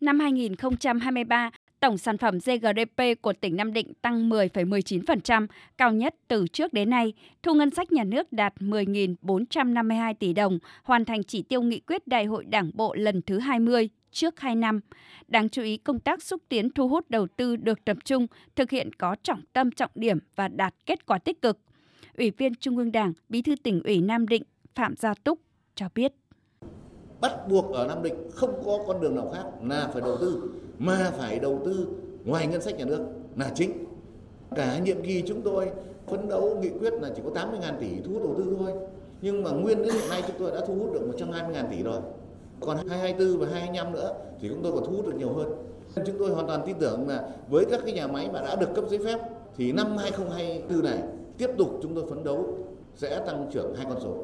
Năm 2023, tổng sản phẩm GDP của tỉnh Nam Định tăng 10,19%, cao nhất từ trước đến nay. Thu ngân sách nhà nước đạt 10.452 tỷ đồng, hoàn thành chỉ tiêu nghị quyết Đại hội Đảng bộ lần thứ 20 trước 2 năm. Đáng chú ý, công tác xúc tiến thu hút đầu tư được tập trung, thực hiện có trọng tâm trọng điểm và đạt kết quả tích cực. Ủy viên Trung ương Đảng, Bí thư tỉnh ủy Nam Định Phạm Gia Túc cho biết. Bắt buộc ở Nam Định không có con đường nào khác là phải đầu tư, mà phải đầu tư ngoài ngân sách nhà nước là chính. Cả nhiệm kỳ chúng tôi phấn đấu nghị quyết là chỉ có 80.000 tỷ thu hút đầu tư thôi. Nhưng mà nguyên đến hiện nay chúng tôi đã thu hút được 120.000 tỷ rồi. Còn 2024 và 2025 nữa thì chúng tôi còn thu hút được nhiều hơn. Chúng tôi hoàn toàn tin tưởng là với các cái nhà máy mà đã được cấp giấy phép thì năm 2024 này tiếp tục chúng tôi phấn đấu sẽ tăng trưởng hai con số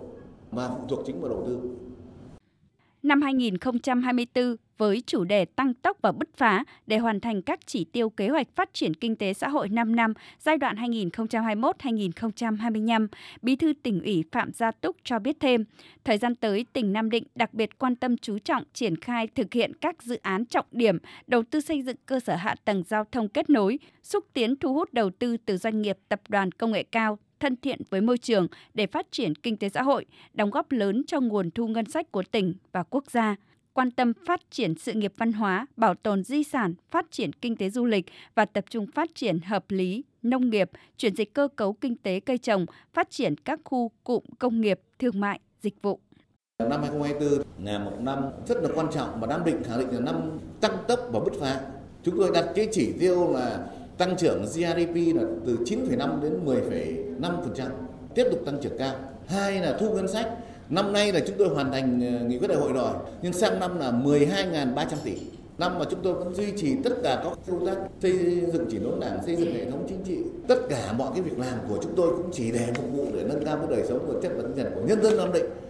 mà phụ thuộc chính vào đầu tư. Năm 2024, với chủ đề tăng tốc và bứt phá để hoàn thành các chỉ tiêu kế hoạch phát triển kinh tế xã hội 5 năm giai đoạn 2021-2025, Bí thư tỉnh ủy Phạm Gia Túc cho biết thêm, thời gian tới tỉnh Nam Định đặc biệt quan tâm chú trọng triển khai thực hiện các dự án trọng điểm, đầu tư xây dựng cơ sở hạ tầng giao thông kết nối, xúc tiến thu hút đầu tư từ doanh nghiệp tập đoàn công nghệ cao, thân thiện với môi trường để phát triển kinh tế xã hội, đóng góp lớn cho nguồn thu ngân sách của tỉnh và quốc gia quan tâm phát triển sự nghiệp văn hóa, bảo tồn di sản, phát triển kinh tế du lịch và tập trung phát triển hợp lý nông nghiệp, chuyển dịch cơ cấu kinh tế cây trồng, phát triển các khu cụm công nghiệp, thương mại, dịch vụ. Năm 2024 là một năm rất là quan trọng mà Nam Định khẳng định là năm tăng tốc và bứt phá. Chúng tôi đặt cái chỉ tiêu là tăng trưởng GDP là từ 9,5 đến 10,5%, tiếp tục tăng trưởng cao. Hai là thu ngân sách Năm nay là chúng tôi hoàn thành ờ, nghị quyết đại hội rồi, nhưng sang năm là 12.300 tỷ. Năm mà chúng tôi vẫn duy trì tất cả các công tác xây dựng chỉnh đốn đảng, xây dựng hệ thống chính trị. Tất cả mọi cái việc làm của chúng tôi cũng chỉ để phục vụ để nâng cao cái đời sống vật chất và tinh thần của nhân dân Nam Định